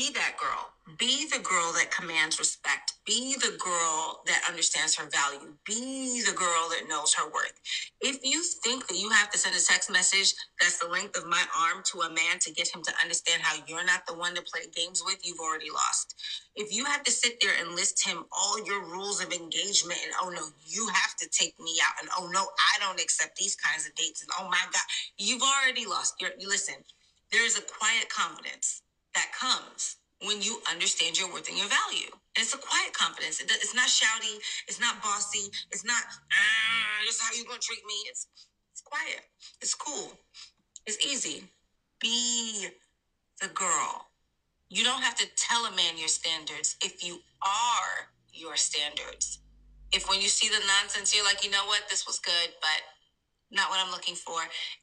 be that girl. Be the girl that commands respect. Be the girl that understands her value. Be the girl that knows her worth. If you think that you have to send a text message that's the length of my arm to a man to get him to understand how you're not the one to play games with, you've already lost. If you have to sit there and list him all your rules of engagement and oh no, you have to take me out and oh no, I don't accept these kinds of dates and oh my God, you've already lost. You're, you listen, there is a quiet confidence that comes when you understand your worth and your value. And it's a quiet confidence. It's not shouty. It's not bossy. It's not, ah, this is how you're going to treat me. It's, it's quiet. It's cool. It's easy. Be the girl. You don't have to tell a man your standards if you are your standards. If when you see the nonsense, you're like, you know what, this was good, but not what I'm looking for,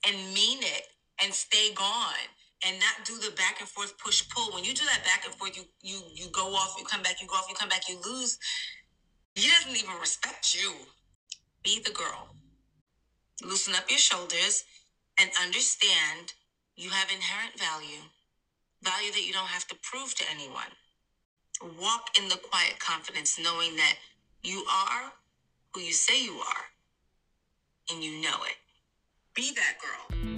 and mean it and stay gone and not do the back and forth push pull. When you do that back and forth, you you you go off, you come back, you go off, you come back, you lose. He doesn't even respect you. Be the girl. Loosen up your shoulders and understand you have inherent value, value that you don't have to prove to anyone. Walk in the quiet confidence, knowing that you are who you say you are, and you know it. Be that girl.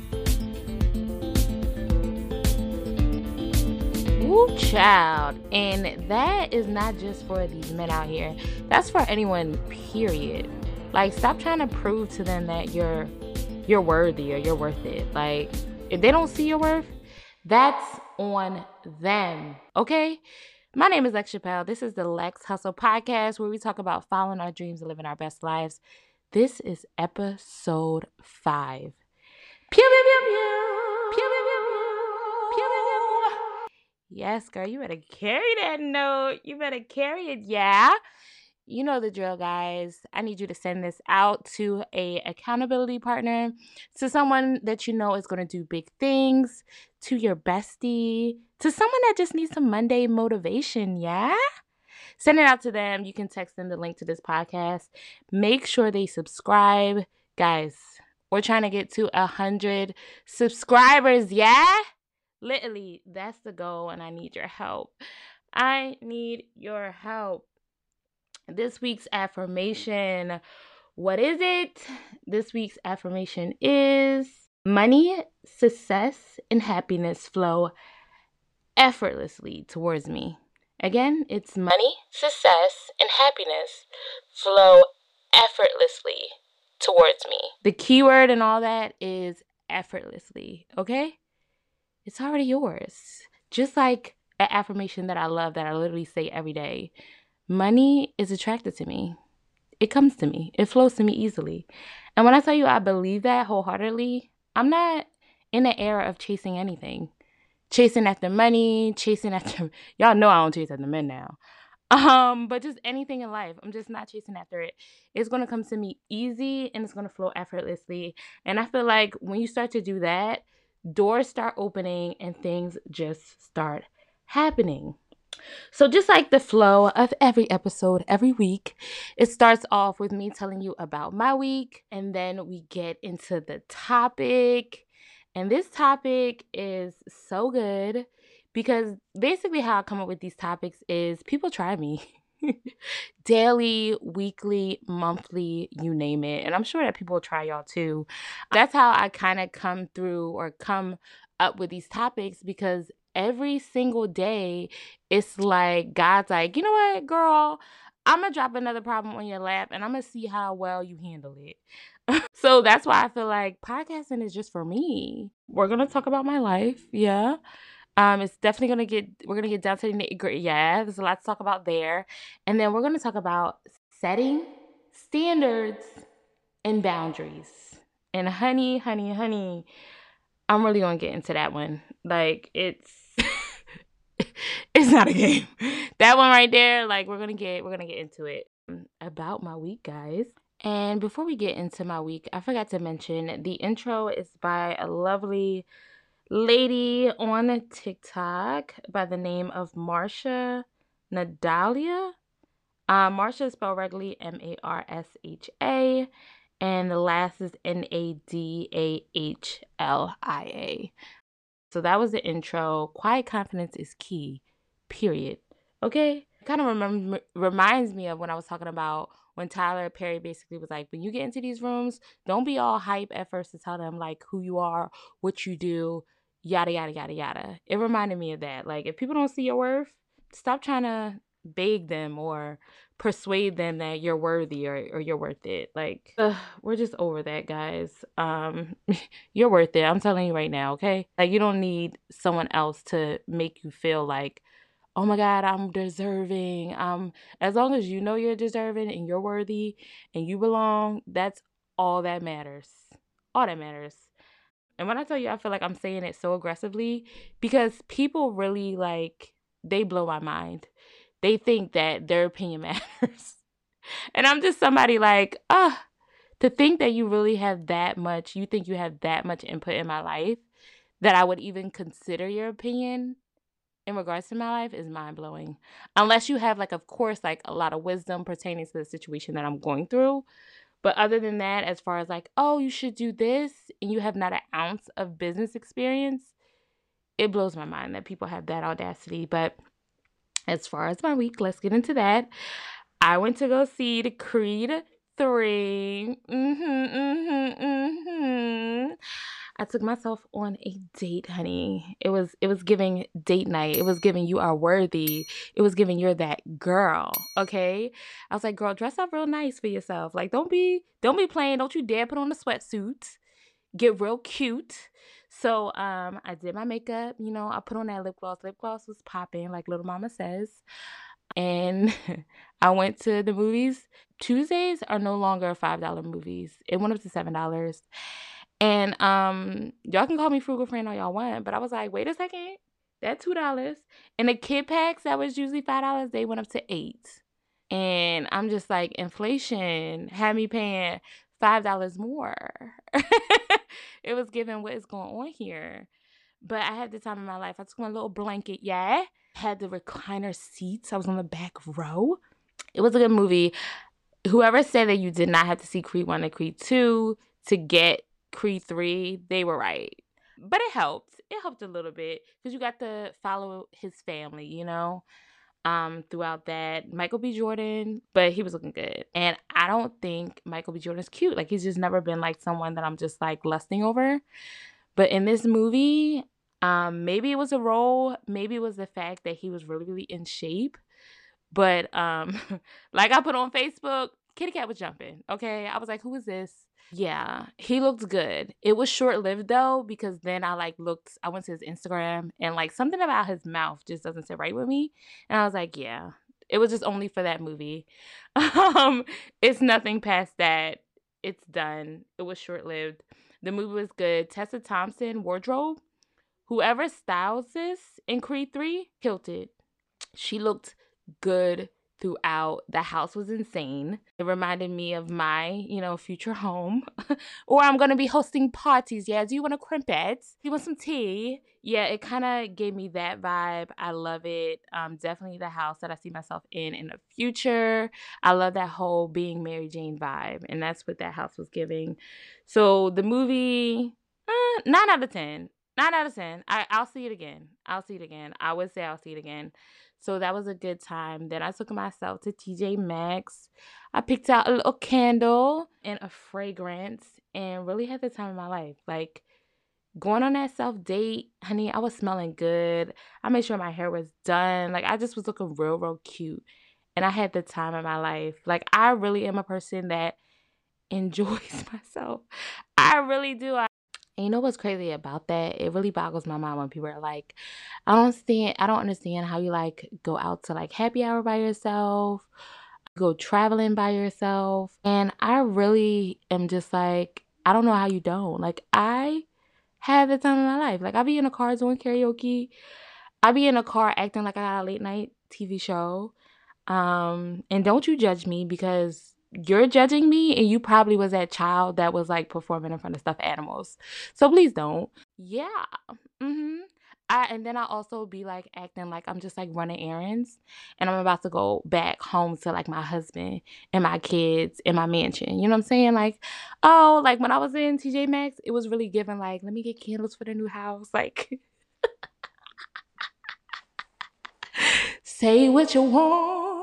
Ooh, child. And that is not just for these men out here. That's for anyone, period. Like, stop trying to prove to them that you're you're worthy or you're worth it. Like, if they don't see your worth, that's on them. Okay? My name is Lex Chappelle. This is the Lex Hustle Podcast where we talk about following our dreams and living our best lives. This is episode five. Pew, pew. Pew, pew, Yes, girl, you better carry that note. You better carry it, yeah. You know the drill, guys. I need you to send this out to a accountability partner, to someone that you know is going to do big things, to your bestie, to someone that just needs some Monday motivation, yeah? Send it out to them. You can text them the link to this podcast. Make sure they subscribe. Guys, we're trying to get to a hundred subscribers, yeah? Literally, that's the goal, and I need your help. I need your help. This week's affirmation what is it? This week's affirmation is money, success, and happiness flow effortlessly towards me. Again, it's money, success, and happiness flow effortlessly towards me. The keyword and all that is effortlessly, okay? It's already yours. Just like an affirmation that I love that I literally say every day money is attracted to me. It comes to me, it flows to me easily. And when I tell you I believe that wholeheartedly, I'm not in the era of chasing anything. Chasing after money, chasing after y'all know I don't chase after men now. Um, but just anything in life. I'm just not chasing after it. It's gonna come to me easy and it's gonna flow effortlessly. And I feel like when you start to do that, doors start opening and things just start happening. So, just like the flow of every episode every week, it starts off with me telling you about my week, and then we get into the topic. And this topic is so good because basically, how I come up with these topics is people try me. daily, weekly, monthly, you name it. And I'm sure that people will try y'all too. That's how I kind of come through or come up with these topics because every single day it's like God's like, you know what, girl, I'm gonna drop another problem on your lap and I'm gonna see how well you handle it. so that's why I feel like podcasting is just for me. We're gonna talk about my life, yeah. Um, it's definitely gonna get we're gonna get down to the. Yeah, there's a lot to talk about there, and then we're gonna talk about setting standards and boundaries. And honey, honey, honey, I'm really gonna get into that one. Like it's it's not a game. That one right there, like we're gonna get we're gonna get into it. About my week, guys. And before we get into my week, I forgot to mention the intro is by a lovely lady on TikTok by the name of Marsha Nadahlia. Uh, Marsha is spelled regularly M A R S H A, and the last is N A D A H L I A. So that was the intro. Quiet confidence is key. Period. Okay? Kind of reminds me of when I was talking about when Tyler Perry basically was like, when you get into these rooms, don't be all hype at first to tell them like who you are, what you do, yada, yada, yada, yada. It reminded me of that. Like, if people don't see your worth, stop trying to beg them or persuade them that you're worthy or, or you're worth it. Like, ugh, we're just over that, guys. Um, you're worth it. I'm telling you right now, okay? Like, you don't need someone else to make you feel like, oh my God, I'm deserving. Um, as long as you know you're deserving and you're worthy and you belong, that's all that matters. All that matters. And when I tell you, I feel like I'm saying it so aggressively because people really like, they blow my mind they think that their opinion matters. and I'm just somebody like, ah, to think that you really have that much, you think you have that much input in my life that I would even consider your opinion in regards to my life is mind blowing. Unless you have, like, of course, like a lot of wisdom pertaining to the situation that I'm going through. But other than that, as far as like, oh, you should do this, and you have not an ounce of business experience, it blows my mind that people have that audacity. But as far as my week, let's get into that. I went to go see the Creed 3. Mm-hmm, mm-hmm, mm-hmm. I took myself on a date, honey. It was it was giving date night. It was giving you are worthy. It was giving you're that girl. Okay. I was like, girl, dress up real nice for yourself. Like, don't be don't be playing. Don't you dare put on a sweatsuit. Get real cute. So um, I did my makeup. You know, I put on that lip gloss. Lip gloss was popping, like Lil Mama says. And I went to the movies. Tuesdays are no longer five dollar movies. It went up to seven dollars. And um, y'all can call me frugal friend all y'all want, but I was like, wait a second, that two dollars. And the kid packs that was usually five dollars, they went up to eight. And I'm just like, inflation had me paying five dollars more. it was given what is going on here. But I had the time of my life. I took my little blanket, yeah. Had the recliner seats. I was on the back row. It was a good movie. Whoever said that you did not have to see Creed 1 and Creed 2 to get Creed 3, they were right. But it helped. It helped a little bit because you got to follow his family, you know? um throughout that Michael B. Jordan, but he was looking good. And I don't think Michael B. Jordan's cute. Like he's just never been like someone that I'm just like lusting over. But in this movie, um maybe it was a role, maybe it was the fact that he was really really in shape. But um like I put on Facebook, Kitty Cat was jumping. Okay? I was like, "Who is this?" Yeah, he looked good. It was short lived though, because then I like looked, I went to his Instagram and like something about his mouth just doesn't sit right with me. And I was like, yeah, it was just only for that movie. um, it's nothing past that. It's done. It was short lived. The movie was good. Tessa Thompson, wardrobe, whoever styles this in Creed 3, killed it. She looked good throughout. The house was insane. It reminded me of my, you know, future home. or I'm going to be hosting parties. Yeah, do you want a crimpet? Do you want some tea? Yeah, it kind of gave me that vibe. I love it. Um, definitely the house that I see myself in in the future. I love that whole being Mary Jane vibe, and that's what that house was giving. So the movie, uh, nine out of ten. Nine out of ten. I, I'll see it again. I'll see it again. I would say I'll see it again. So that was a good time. Then I took myself to TJ Maxx. I picked out a little candle and a fragrance and really had the time of my life. Like going on that self date, honey, I was smelling good. I made sure my hair was done. Like I just was looking real, real cute. And I had the time of my life. Like I really am a person that enjoys myself. I really do. I and you know what's crazy about that? It really boggles my mind when people are like, I don't understand I don't understand how you like go out to like happy hour by yourself, go traveling by yourself. And I really am just like, I don't know how you don't. Like I had the time of my life. Like I be in a car doing karaoke. I be in a car acting like I got a late night TV show. Um, and don't you judge me because you're judging me and you probably was that child that was like performing in front of stuffed animals. So please don't. Yeah. Mm-hmm. I and then I also be like acting like I'm just like running errands and I'm about to go back home to like my husband and my kids and my mansion. You know what I'm saying? Like, oh, like when I was in TJ Maxx, it was really given like, let me get candles for the new house. Like say what you want.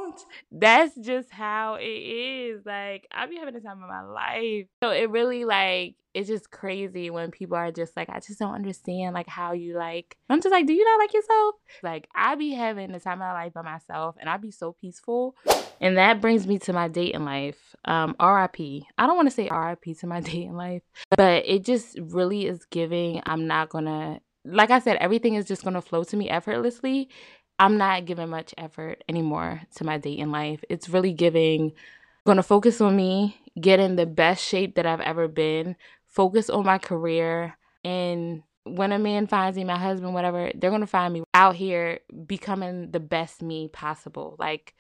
That's just how it is. Like, I be having the time of my life. So it really like it's just crazy when people are just like, I just don't understand like how you like I'm just like, do you not like yourself? Like I be having the time of my life by myself and I be so peaceful. And that brings me to my dating life. Um, RIP. I don't want to say RIP to my dating life, but it just really is giving I'm not gonna like I said, everything is just gonna flow to me effortlessly. I'm not giving much effort anymore to my dating life. It's really giving, to focus on me, get in the best shape that I've ever been, focus on my career. And when a man finds me, my husband, whatever, they're to find me out here becoming the best me possible. Like,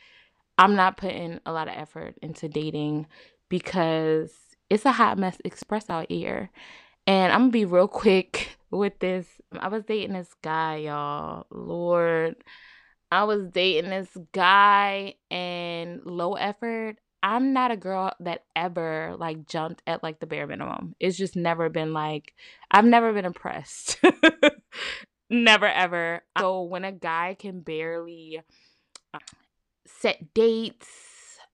I'm not putting a lot of effort into dating because it's a hot mess express out here. And I'm to be real quick with this. I was dating this guy, y'all. Lord. I was dating this guy and low effort. I'm not a girl that ever like jumped at like the bare minimum. It's just never been like I've never been impressed. never ever. So when a guy can barely uh, set dates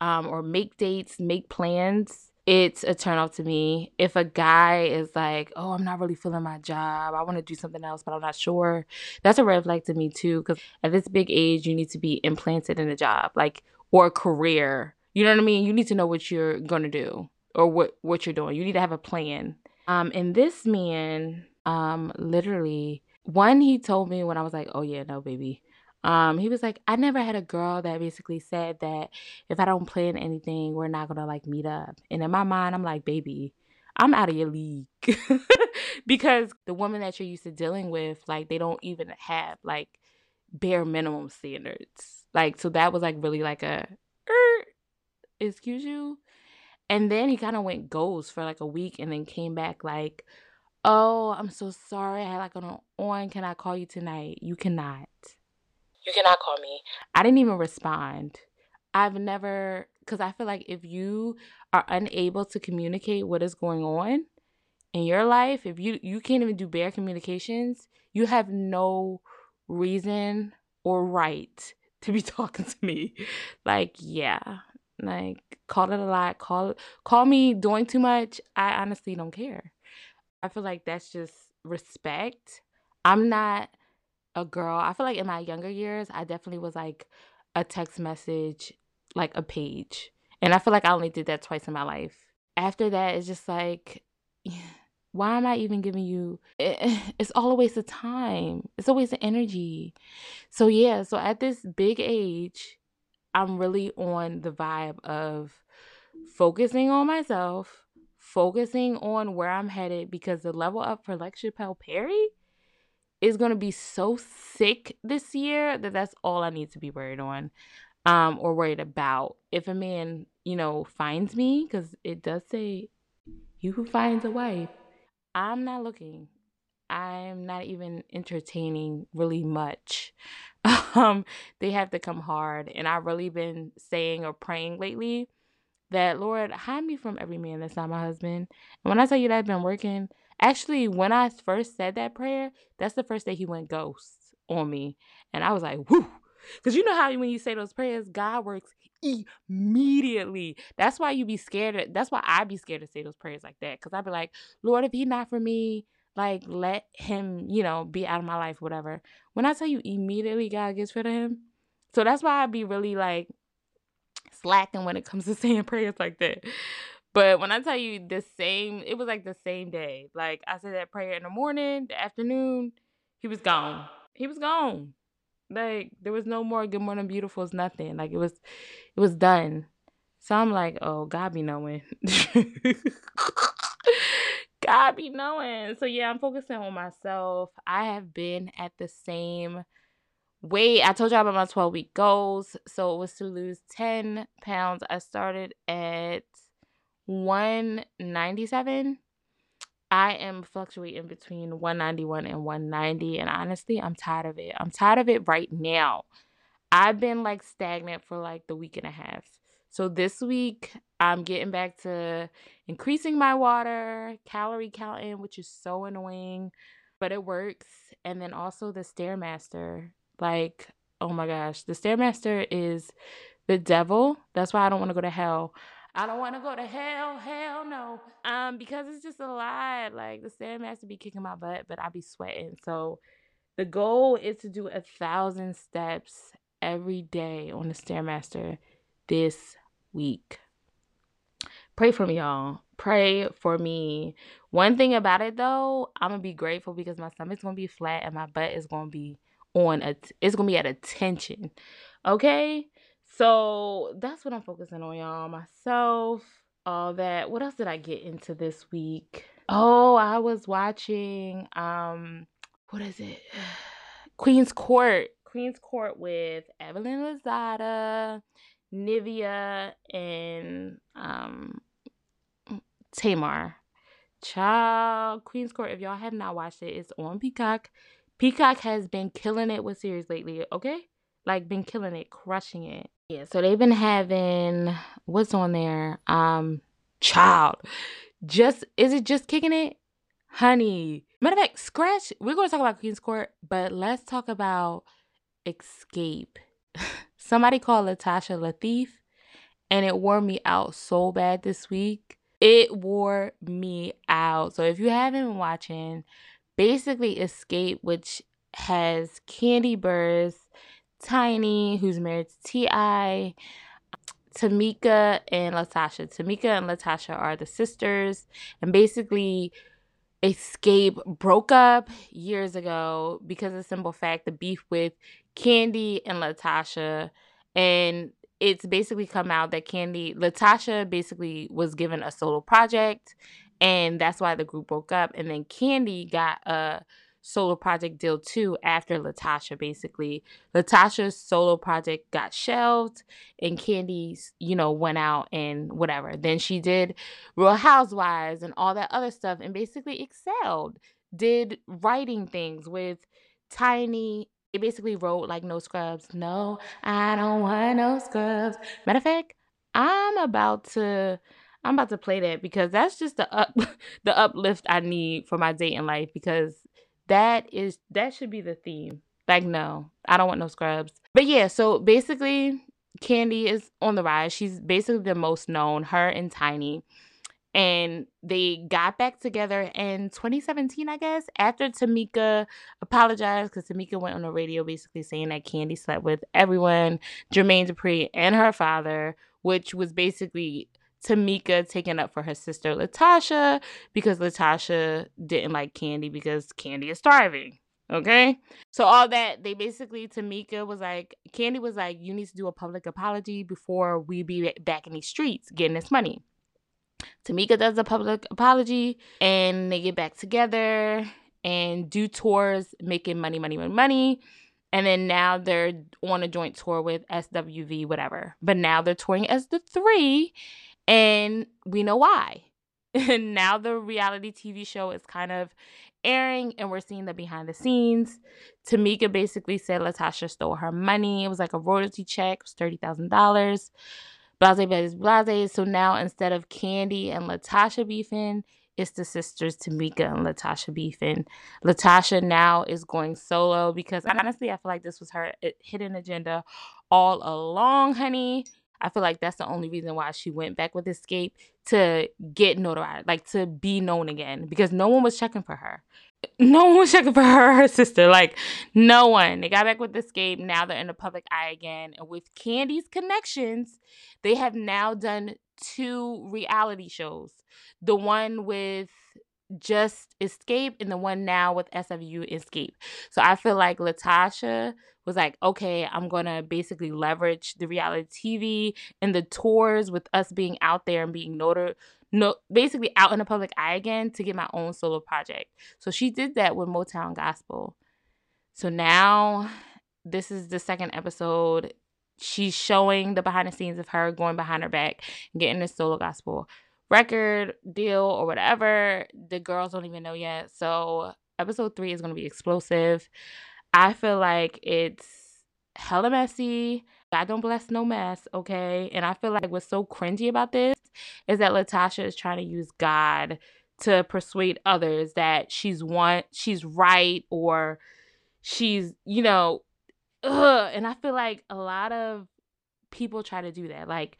um, or make dates, make plans, it's a turn off to me. If a guy is like, oh, I'm not really feeling my job, I want to do something else, but I'm not sure, that's a red flag to me too. Because at this big age, you need to be implanted in a job, like, or a career. You know what I mean? You need to know what you're to do or what, what you're doing. You need to have a plan. Um, and this man, um, literally, one, he told me when I was like, oh, yeah, no, baby. Um, he was like, I never had a girl that basically said that if I don't plan anything, we're not gonna like meet up. And in my mind, I'm like, baby, I'm out of your league. because the woman that you're used to dealing with, like, they don't even have like bare minimum standards. Like, so that was like really like a er, excuse you. And then he kind of went ghost for like a week and then came back like, Oh, I'm so sorry. I had like an on. Can I call you tonight? You cannot. You cannot call me. I didn't even respond. I've never, because I feel like if you are unable to communicate what is going on in your life, if you you can't even do bare communications, you have no reason or right to be talking to me. Like, yeah, like call it a lot. Call call me doing too much. I honestly don't care. I feel like that's just respect. I'm not a girl. I feel like in my younger years, I definitely was like a text message, like a page. And I feel like I only did that twice in my life. After that, it's just like, why am I even giving you? It's all a waste of time. It's a waste of energy. So, yeah, so at this big age, I'm really on the vibe of focusing on myself, focusing on where I'm headed because the level up for Lex Chappelle Perry is going to be so sick this year that that's all I need to be worried on um, or worried about. If a man, you know, finds me, because it does say, you who finds a wife, I'm not looking. I'm not even entertaining really much. Um, they have to come hard. And I've really been saying or praying lately that, Lord, hide me from every man that's not my husband. And when I tell you that I've been working, Actually, when I first said that prayer, that's the first day he went ghost on me. And I was like, whoo. Because you know how when you say those prayers, God works immediately. That's why you be scared. Of, that's why I be scared to say those prayers like that. Because I'd be like, Lord, if he not for me, like let him, you know, be out of my life, whatever. When I tell you immediately God gets rid of him. So that's why I'd be really like slacking when it comes to saying prayers like that. But when I tell you the same, it was like the same day. Like I said that prayer in the morning, the afternoon, he was gone. He was gone. Like there was no more good morning beautifuls, nothing. Like it was it was done. So I'm like, oh, God be knowing. God be knowing. So yeah, I'm focusing on myself. I have been at the same weight. I told y'all about my 12 week goals. So it was to lose 10 pounds. I started at 197. I am fluctuating between 191 and 190. And honestly, I'm tired of it. I'm tired of it right now. I've been like stagnant for like the week and a half. So this week, I'm getting back to increasing my water, calorie counting, which is so annoying, but it works. And then also the Stairmaster. Like, oh my gosh, the Stairmaster is the devil. That's why I don't want to go to hell. I don't want to go to hell, hell no. Um, because it's just a lot. Like the Stairmaster be kicking my butt, but I be sweating. So the goal is to do a thousand steps every day on the Stairmaster this week. Pray for me, y'all. Pray for me. One thing about it though, I'm gonna be grateful because my stomach's gonna be flat and my butt is gonna be on a it's gonna be at attention. Okay? So that's what I'm focusing on, y'all. Myself, all that. What else did I get into this week? Oh, I was watching um what is it? Queen's Court. Queen's Court with Evelyn Lozada, Nivea, and um Tamar. Child Queen's Court. If y'all have not watched it, it's on Peacock. Peacock has been killing it with series lately, okay? Like been killing it, crushing it. Yeah, so they've been having what's on there? Um child. Just is it just kicking it? Honey. Matter of fact, scratch. We're gonna talk about Queen's Court, but let's talk about Xscape. Somebody called Latasha Lathief, and it wore me out so bad this week. It wore me out. So if you haven't been watching, basically Xscape, which has Kandi Burruss, Tiny, who's married to T.I., Tamika and Latasha. Tamika and Latasha are the sisters, and basically, Xscape broke up years ago because of the simple fact the beef with Kandi and Latasha, and it's basically come out that Kandi, Latasha basically was given a solo project and that's why the group broke up. And then Kandi got a solo project deal too after Latasha. Basically, Latasha's solo project got shelved, and Kandi's you know went out and whatever. Then she did Real Housewives and all that other stuff, and basically excelled. Did writing things with Tiny. It basically wrote like no scrubs. No, I don't want no scrubs. Matter of fact, I'm about to I'm about to play that because that's just the up the uplift I need for my dating life because that is that should be the theme. Like no, I don't want no scrubs. But yeah, so basically Kandi is on the rise. She's basically the most known, her and Tiny. And they got back together in 2017, I guess, after Tamika apologized because Tamika went on the radio basically saying that Kandi slept with everyone, Jermaine Dupri and her father, which was basically Tamika taking up for her sister Latasha because Latasha didn't like Kandi because Kandi is starving. Okay. So all that they basically Tamika was like Kandi was like, you need to do a public apology before we be back in these streets getting this money. Tamika does a public apology and they get back together and do tours making money, money, money, money. And then now they're on a joint tour with SWV, whatever. But now they're touring as the three and we know why. And now the reality TV show is kind of airing and we're seeing the behind the scenes. Tamika basically said Latasha stole her money. It was like a royalty check, it was $30,000. Blase, blase, blase. So now instead of Kandi and Latasha beefing, it's the sisters Tamika and Latasha beefing. Latasha now is going solo because honestly, I feel like this was her eh, hidden agenda all along, honey. I feel like that's the only reason why she went back with Xscape to get notoriety, like to be known again, because no one was checking for her. No one was checking for her, her sister. Like no one. They got back with Xscape. Now they're in the public eye again. And with Kandi's connections, they have now done two reality shows. The one with just Xscape and the one now with SWV Xscape. So I feel like Latasha was like, okay, I'm gonna basically leverage the reality TV and the tours with us being out there and being noted no basically out in the public eye again to get my own solo project. So she did that with Motown Gospel. So now this is the second episode. She's showing the behind the scenes of her going behind her back getting this solo gospel record deal or whatever. The girls don't even know yet. So episode three is gonna be explosive. I feel like it's hella messy. God don't bless no mess, okay? And I feel like what's so cringy about this is that Latasha is trying to use God to persuade others that she's one she's right or she's, you know, ugh. And I feel like a lot of people try to do that. Like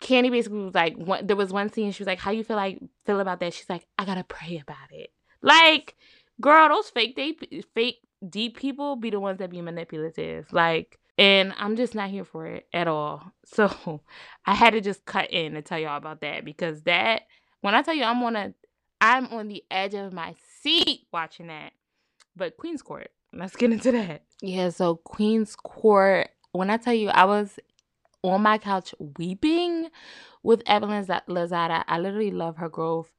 Kandi basically was like, one, there was one scene. She was like, "How you feel like feel about that?" She's like, "I gotta pray about it." Like, girl, those fake deep, fake deep people be the ones that be manipulative. Like, and I'm just not here for it at all. So I had to just cut in and tell y'all about that because that when I tell you I'm on a I'm on the edge of my seat watching that. But Queen's Court, let's get into that. Yeah, so Queen's Court, when I tell you I was on my couch weeping with Evelyn Lozada. I literally love her growth.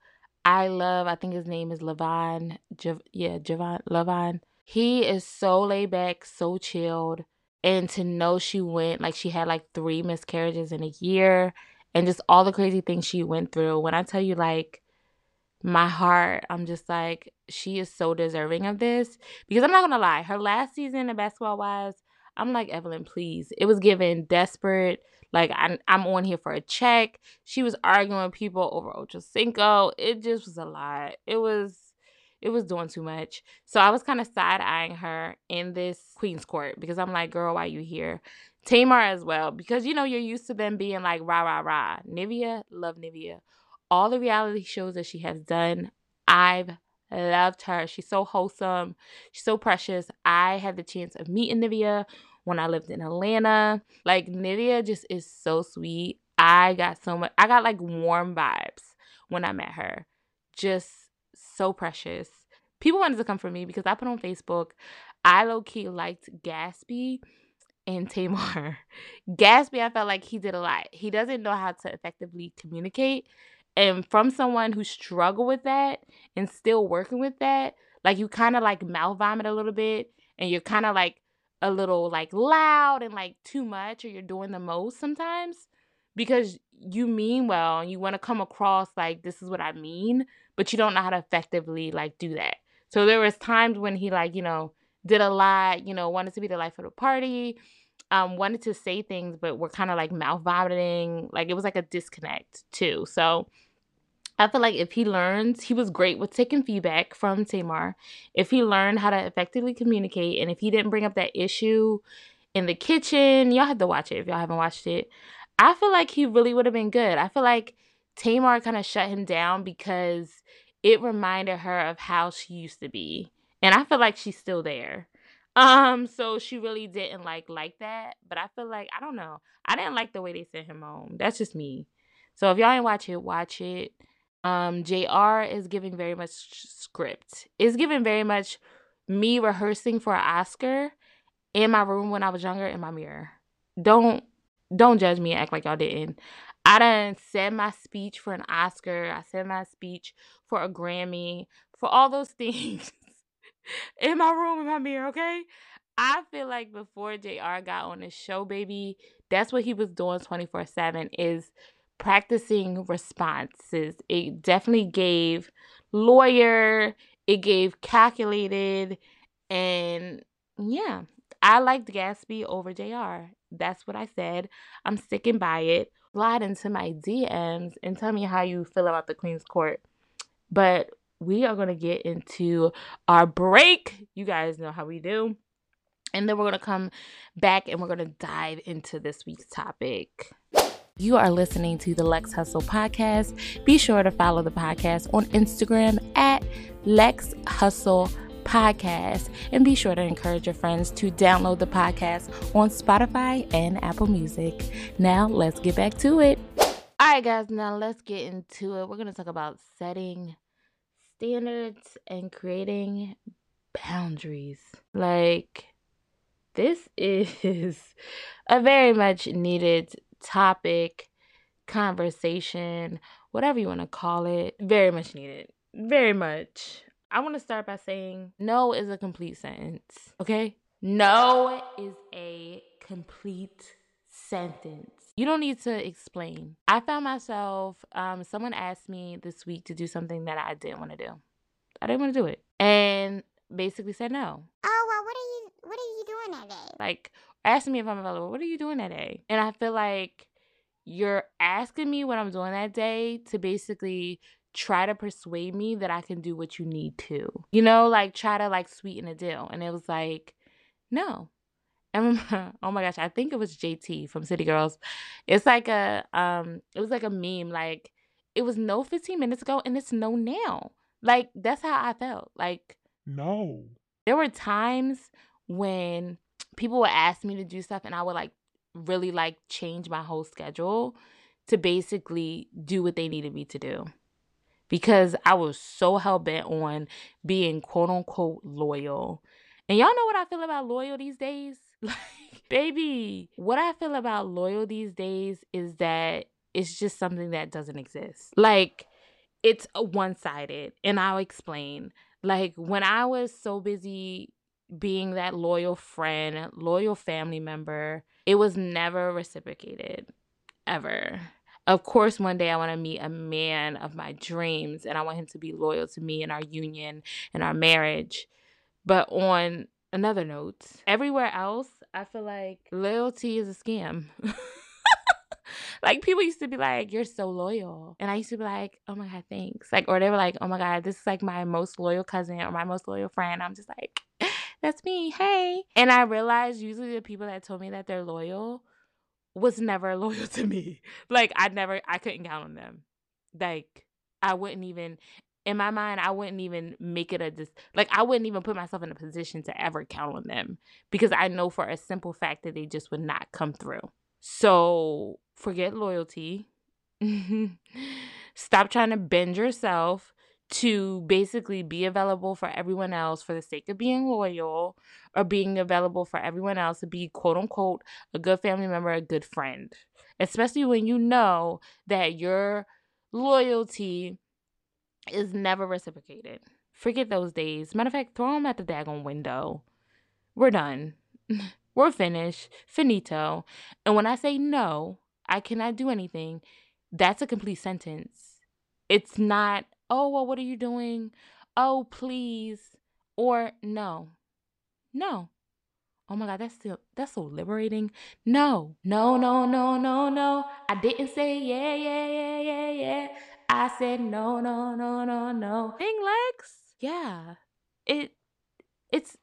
I love, I think his name is Levon. Jav- yeah, Javon Levon. He is so laid back, so chilled. And to know she went, like, she had like three miscarriages in a year and just all the crazy things she went through. When I tell you, like, my heart, I'm just like, she is so deserving of this. Because I'm not gonna lie, her last season of Basketball Wives, I'm like, Evelyn, please. It was given desperate. Like, I'm, I'm on here for a check. She was arguing with people over Ocho Cinco. It just was a lot. It was it was doing too much. So I was kind of side eyeing her in this Queen's Court because I'm like, girl, why you here? Tamar as well, because you know, you're used to them being like rah rah rah. Nivea, love Nivea all the reality shows that she has done. I've loved her. She's so wholesome. She's so precious. I had the chance of meeting Nivea when I lived in Atlanta. Like Nivea just is so sweet. I got so much I got like warm vibes when I met her. Just so precious. People wanted to come for me because I put on Facebook. I low key liked Gatsby and Tamar. Gatsby, I felt like he did a lot. He doesn't know how to effectively communicate and from someone who struggled with that and still working with that like you kind of like mouth vomit a little bit and you're kind of like a little like loud and like too much or you're doing the most sometimes because you mean well and you want to come across like this is what I mean, but you don't know how to effectively like do that. So there was times when he like, you know, did a lot, you know, wanted to be the life of the party, um, wanted to say things, but were kind of like mouth vomiting. Like it was like a disconnect too. So I feel like if he learns, he was great with taking feedback from Tamar. If he learned how to effectively communicate, and if he didn't bring up that issue in the kitchen, y'all have to watch it if y'all haven't watched it. I feel like he really would have been good. I feel like Tamar kind of shut him down because it reminded her of how she used to be. And I feel like she's still there. Um, so she really didn't like like that. But I feel like I don't know. I didn't like the way they sent him home. That's just me. So if y'all ain't watch it, watch it. Um, JR is giving very much script. Is giving very much me rehearsing for an Oscar in my room when I was younger in my mirror. Don't don't judge me act like y'all didn't. I done said my speech for an Oscar. I said my speech for a Grammy, for all those things in my room in my mirror, okay? I feel like before JR got on the show, baby, that's what he was doing 24-7 is practicing responses. It definitely gave lawyer, it gave calculated, and yeah, I liked Gatsby over JR. That's what I said. I'm sticking by it. Slide into my DMs and tell me how you feel about the Queen's Court. But we are going to get into our break. You guys know how we do. And then we're going to come back and we're going to dive into this week's topic. You are listening to the Lex Hustle podcast. Be sure to follow the podcast on Instagram at Lex Hustle Podcast. And be sure to encourage your friends to download the podcast on Spotify and Apple Music. Now, let's get back to it. All right, guys, now let's get into it. We're going to talk about setting standards and creating boundaries. Like, this is a very much needed topic, conversation, whatever you want to call it. Very much needed. Very much. I want to start by saying no is a complete sentence. Okay? No is a complete sentence. You don't need to explain. I found myself, um, someone asked me this week to do something that I didn't want to do. I didn't want to do it. And basically said no. Oh well what are you what are you doing that day? Like asking me if I'm available. What are you doing that day? And I feel like you're asking me what I'm doing that day to basically try to persuade me that I can do what you need to. You know, like try to like sweeten the deal. And it was like, no. And oh my gosh, I think it was JT from City Girls. It's like a um it was like a meme like it was no 15 minutes ago and it's no now. Like that's how I felt. Like no. There were times when people would ask me to do stuff and I would like really like change my whole schedule to basically do what they needed me to do. Because I was so hell bent on being quote unquote loyal. And y'all know what I feel about loyal these days? Like, baby, what I feel about loyal these days is that it's just something that doesn't exist. Like, it's one sided. And I'll explain. Like, when I was so busy being that loyal friend, loyal family member, it was never reciprocated, ever. Of course, one day I want to meet a man of my dreams and I want him to be loyal to me in our union and our marriage. But on another note, everywhere else, I feel like loyalty is a scam. like people used to be like, "You're so loyal," and I used to be like, "Oh my god, thanks." Like, or they were like, "Oh my god, this is like my most loyal cousin or my most loyal friend." I'm just like, "That's me, hey." And I realized usually the people that told me that they're loyal was never loyal to me. Like, I never, I couldn't count on them. Like, I wouldn't even in my mind, I wouldn't even make it a dis- like I wouldn't even put myself in a position to ever count on them because I know for a simple fact that they just would not come through. So forget loyalty. Stop trying to bend yourself to basically be available for everyone else for the sake of being loyal or being available for everyone else to be quote unquote a good family member, a good friend. Especially when you know that your loyalty is never reciprocated. Forget those days. Matter of fact, throw them at the daggone window. We're done. We're finished. Finito. And when I say no, I cannot do anything, that's a complete sentence. It's not, oh, well, what are you doing? Oh, please. Or no. No. Oh my God, that's still that's so liberating. No, no, no, no, no, no. I didn't say yeah, yeah, yeah, yeah, yeah. I said no, no, no, no, no. Ding legs? Yeah. It it's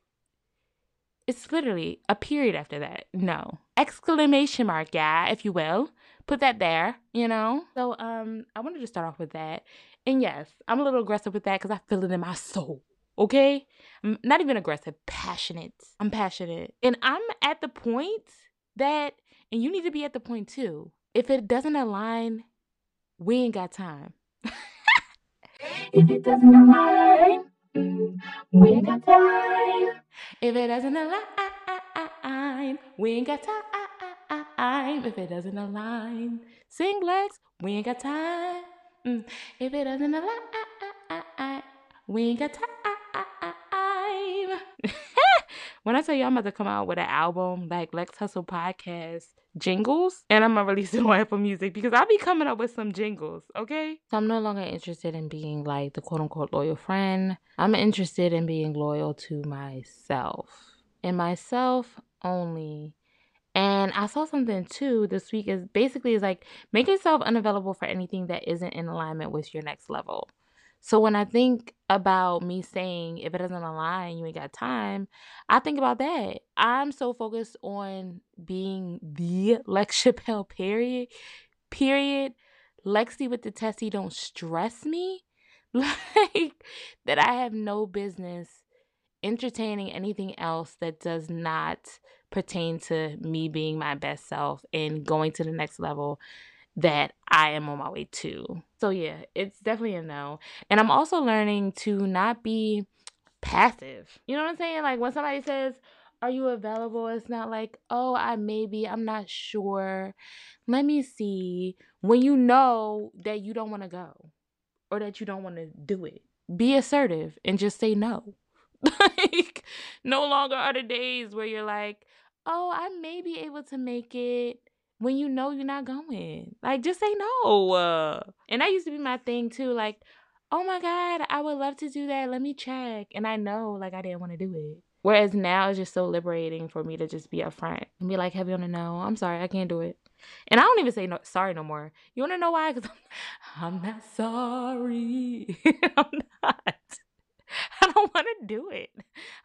it's literally a period after that. No. Exclamation mark, yeah, if you will. Put that there, you know? So um I wanted to start off with that. And yes, I'm a little aggressive with that because I feel it in my soul. Okay? I'm not even aggressive, passionate. I'm passionate. And I'm at the point that and you need to be at the point too. If it doesn't align we ain't got time. if it doesn't align, we ain't got time. If it doesn't align, we ain't got time. If it doesn't align, sing legs, we ain't got time. Mm. If it doesn't align, we ain't got time. when I tell you I'm about to come out with an album like Lex Hustle Podcast jingles and I'm gonna release it on Apple Music because I'll be coming up with some jingles, okay? So I'm no longer interested in being like the quote unquote loyal friend. I'm interested in being loyal to myself and myself only. And I saw something too this week is basically is like make yourself unavailable for anything that isn't in alignment with your next level. So when I think about me saying if it doesn't align, you ain't got time, I think about that. I'm so focused on being the Lex Chappelle period. Period. Lexi with the testy don't stress me. Like that I have no business entertaining anything else that does not pertain to me being my best self and going to the next level that I am on my way to. So yeah, it's definitely a no. And I'm also learning to not be passive. You know what I'm saying? Like when somebody says, "Are you available?" It's not like, "Oh, I maybe, I'm not sure. Let me see." When you know that you don't want to go or that you don't want to do it, be assertive and just say no. like no longer are the days where you're like, "Oh, I may be able to make it." when you know you're not going. Like, just say no. Uh, and that used to be my thing too. Like, oh my God, I would love to do that. Let me check. And I know, like, I didn't want to do it. Whereas now it's just so liberating for me to just be upfront and be like, heavy on to know? I'm sorry, I can't do it. And I don't even say no, sorry no more. You want to know why? Because I'm, I'm not sorry. I'm not. I don't want to do it.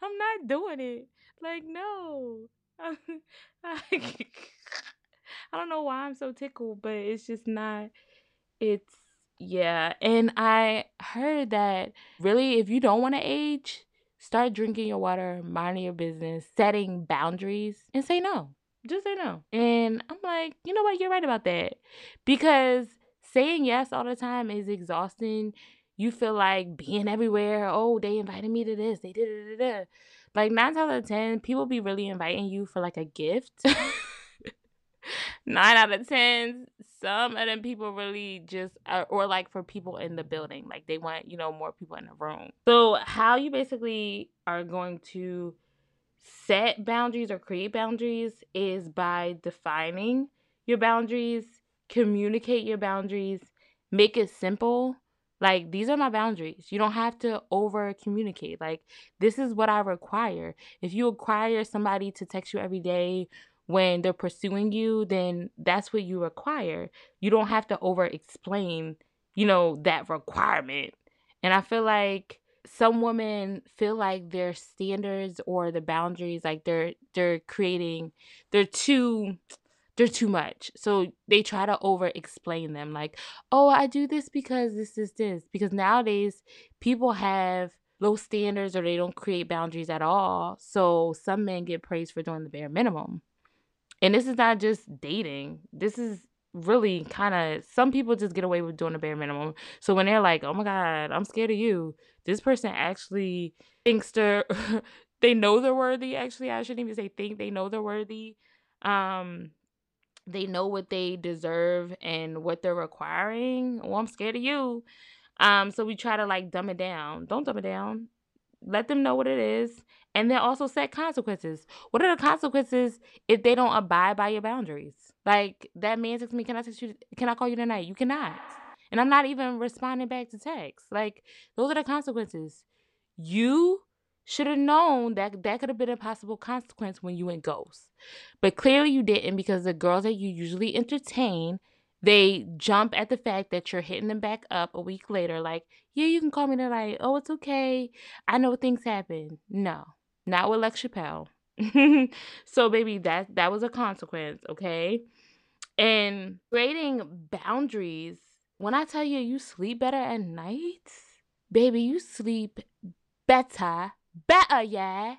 I'm not doing it. Like, no. I don't know why I'm so tickled, but it's just not. It's yeah, and I heard that really, if you don't want to age, start drinking your water, minding your business, setting boundaries, and say no. Just say no. And I'm like, you know what? You're right about that. Because saying yes all the time is exhausting. You feel like being everywhere. Oh, they invited me to this. They did it. Like nine out of ten, people be really inviting you for like a gift. nine out of ten, some of them people really just uh, or like for people in the building, like they want you know more people in the room. So how you basically are going to set boundaries or create boundaries is by defining your boundaries, communicate your boundaries, make it simple. Like, these are my boundaries. You don't have to over communicate. Like, this is what I require. If you require somebody to text you every day when they're pursuing you, then that's what you require. You don't have to over explain, you know, that requirement. And I feel like some women feel like their standards or the boundaries like they're they're creating they're too they're too much so they try to over explain them like oh i do this because this is this because nowadays people have low standards or they don't create boundaries at all so some men get praised for doing the bare minimum and this is not just dating this is really kind of some people just get away with doing the bare minimum. So when they're like, "Oh my god, I'm scared of you," this person actually thinks they're they know they're worthy. Actually, I shouldn't even say think they know they're worthy. Um, they know what they deserve and what they're requiring. Well, I'm scared of you. Um, so we try to like dumb it down. Don't dumb it down. Let them know what it is and then also set consequences. What are the consequences if they don't abide by your boundaries? Like that man texts me, "Can I text you? Can I call you tonight?" You cannot, and I'm not even responding back to text. Like those are the consequences. You should have known that that could have been a possible consequence when you went ghost, but clearly you didn't because the girls that you usually entertain they jump at the fact that you're hitting them back up a week later, like, yeah, you can call me tonight. Oh, it's okay. I know things happen. No, not with Lex Chappelle. so baby, that that was a consequence, okay? And creating boundaries. When I tell you you sleep better at night, baby, you sleep better, better, yeah,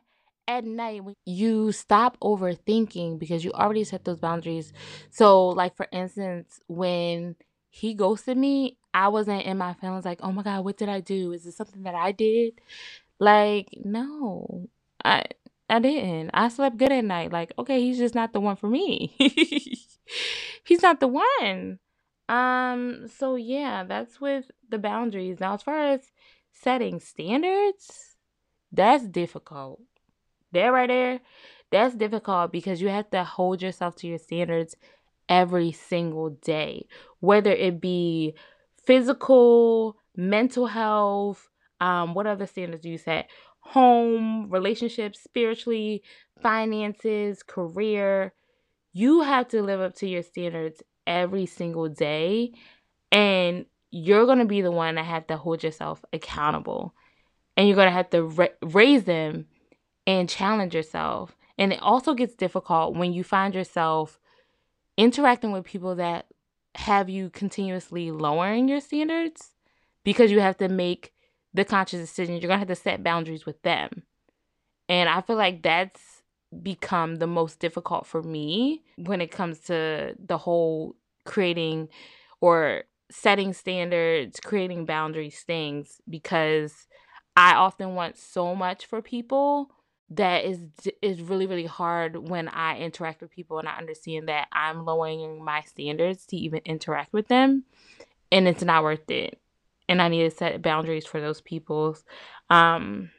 at night when you stop overthinking because you already set those boundaries. So, like for instance, when he ghosted me, I wasn't in my feelings like, oh my God, what did I do? Is this something that I did? Like, no. I I didn't. I slept good at night. Like, okay, he's just not the one for me. he's not the one. Um, so yeah, that's with the boundaries. Now, as far as setting standards, that's difficult. There right there, that's difficult because you have to hold yourself to your standards every single day. Whether it be physical, mental health, um, what other standards do you set? home, relationships, spiritually, finances, career. You have to live up to your standards every single day. And you're going to be the one that have to hold yourself accountable. And you're going to have to ra- raise them and challenge yourself. And it also gets difficult when you find yourself interacting with people that have you continuously lowering your standards because you have to make the conscious decision. You're going to have to set boundaries with them. And I feel like that's become the most difficult for me when it comes to the whole creating or setting standards, creating boundaries things because I often want so much for people that is is really really hard when I interact with people and I understand that I'm lowering my standards to even interact with them and it's not worth it and I need to set boundaries for those people. Um,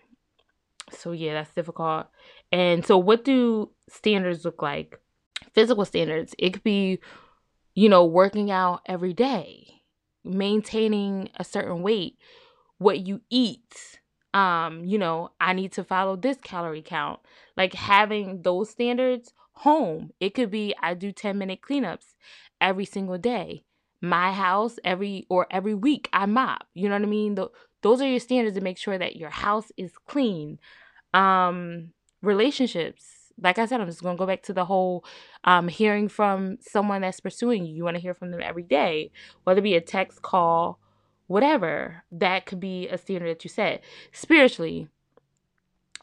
so yeah, that's difficult. And so, what do standards look like? Physical standards. It could be, you know, working out every day, maintaining a certain weight, what you eat. Um, you know, I need to follow this calorie count. Like having those standards home. It could be I do 10 minute cleanups every single day my house every or every week I mop. You know what I mean? The, those are your standards to make sure that your house is clean. Um relationships, like I said, I'm just to go back to the whole um, hearing from someone that's pursuing you. You want to hear from them every day, whether it be a text, call, whatever. That could be a standard that you set. Spiritually,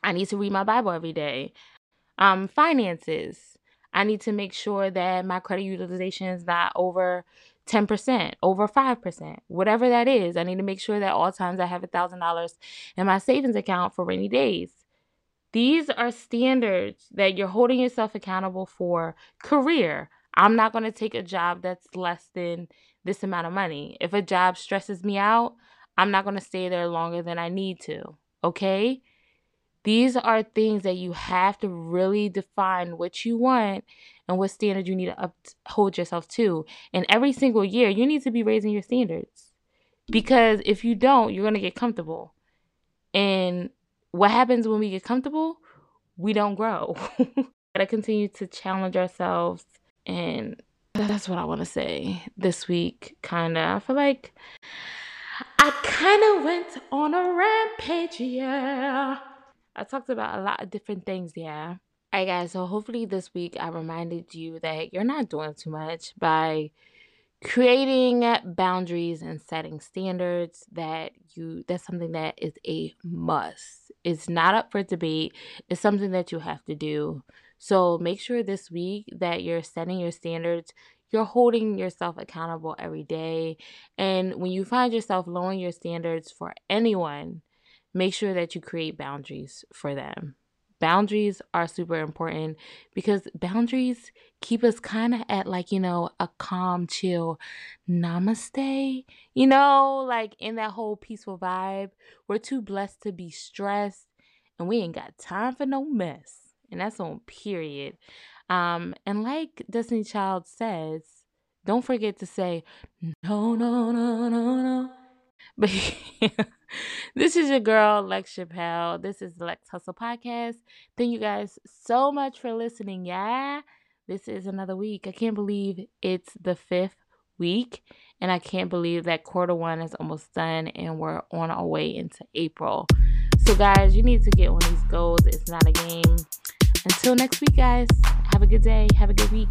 I need to read my Bible every day. Um, finances, I need to make sure that my credit utilization is not over 10%, over 5%, whatever that is. I need to make sure that all times I have a $1,000 in my savings account for rainy days. These are standards that you're holding yourself accountable for. Career. I'm not going to take a job that's less than this amount of money. If a job stresses me out, I'm not going to stay there longer than I need to. Okay? These are things that you have to really define what you want and what standard you need to uphold yourself to. And every single year, you need to be raising your standards. Because if you don't, you're going to get comfortable. And what happens when we get comfortable? We don't grow. gotta continue to challenge ourselves. And that's what I want to say this week, kind of. I feel like I kind of went on a rampage, yeah. I talked about a lot of different things, yeah. All right, guys, so hopefully this week I reminded you that you're not doing too much by creating boundaries and setting standards that you that's something that is a must it's not up for debate it's something that you have to do so make sure this week that you're setting your standards you're holding yourself accountable every day and when you find yourself lowering your standards for anyone make sure that you create boundaries for them. Boundaries are super important because boundaries keep us kind of at like you know a calm chill namaste you know like in that whole peaceful vibe. We're too blessed to be stressed and we ain't got time for no mess and that's on period um and like destiny child says don't forget to say no no no no no but this is your girl, Lex Chappelle. This is the Lex Hustle Podcast. Thank you guys so much for listening. Yeah, this is another week. I can't believe it's the fifth week, and I can't believe that quarter one is almost done and we're on our way into April. So, guys, you need to get on these goals. It's not a game. Until next week, guys, have a good day. Have a good week.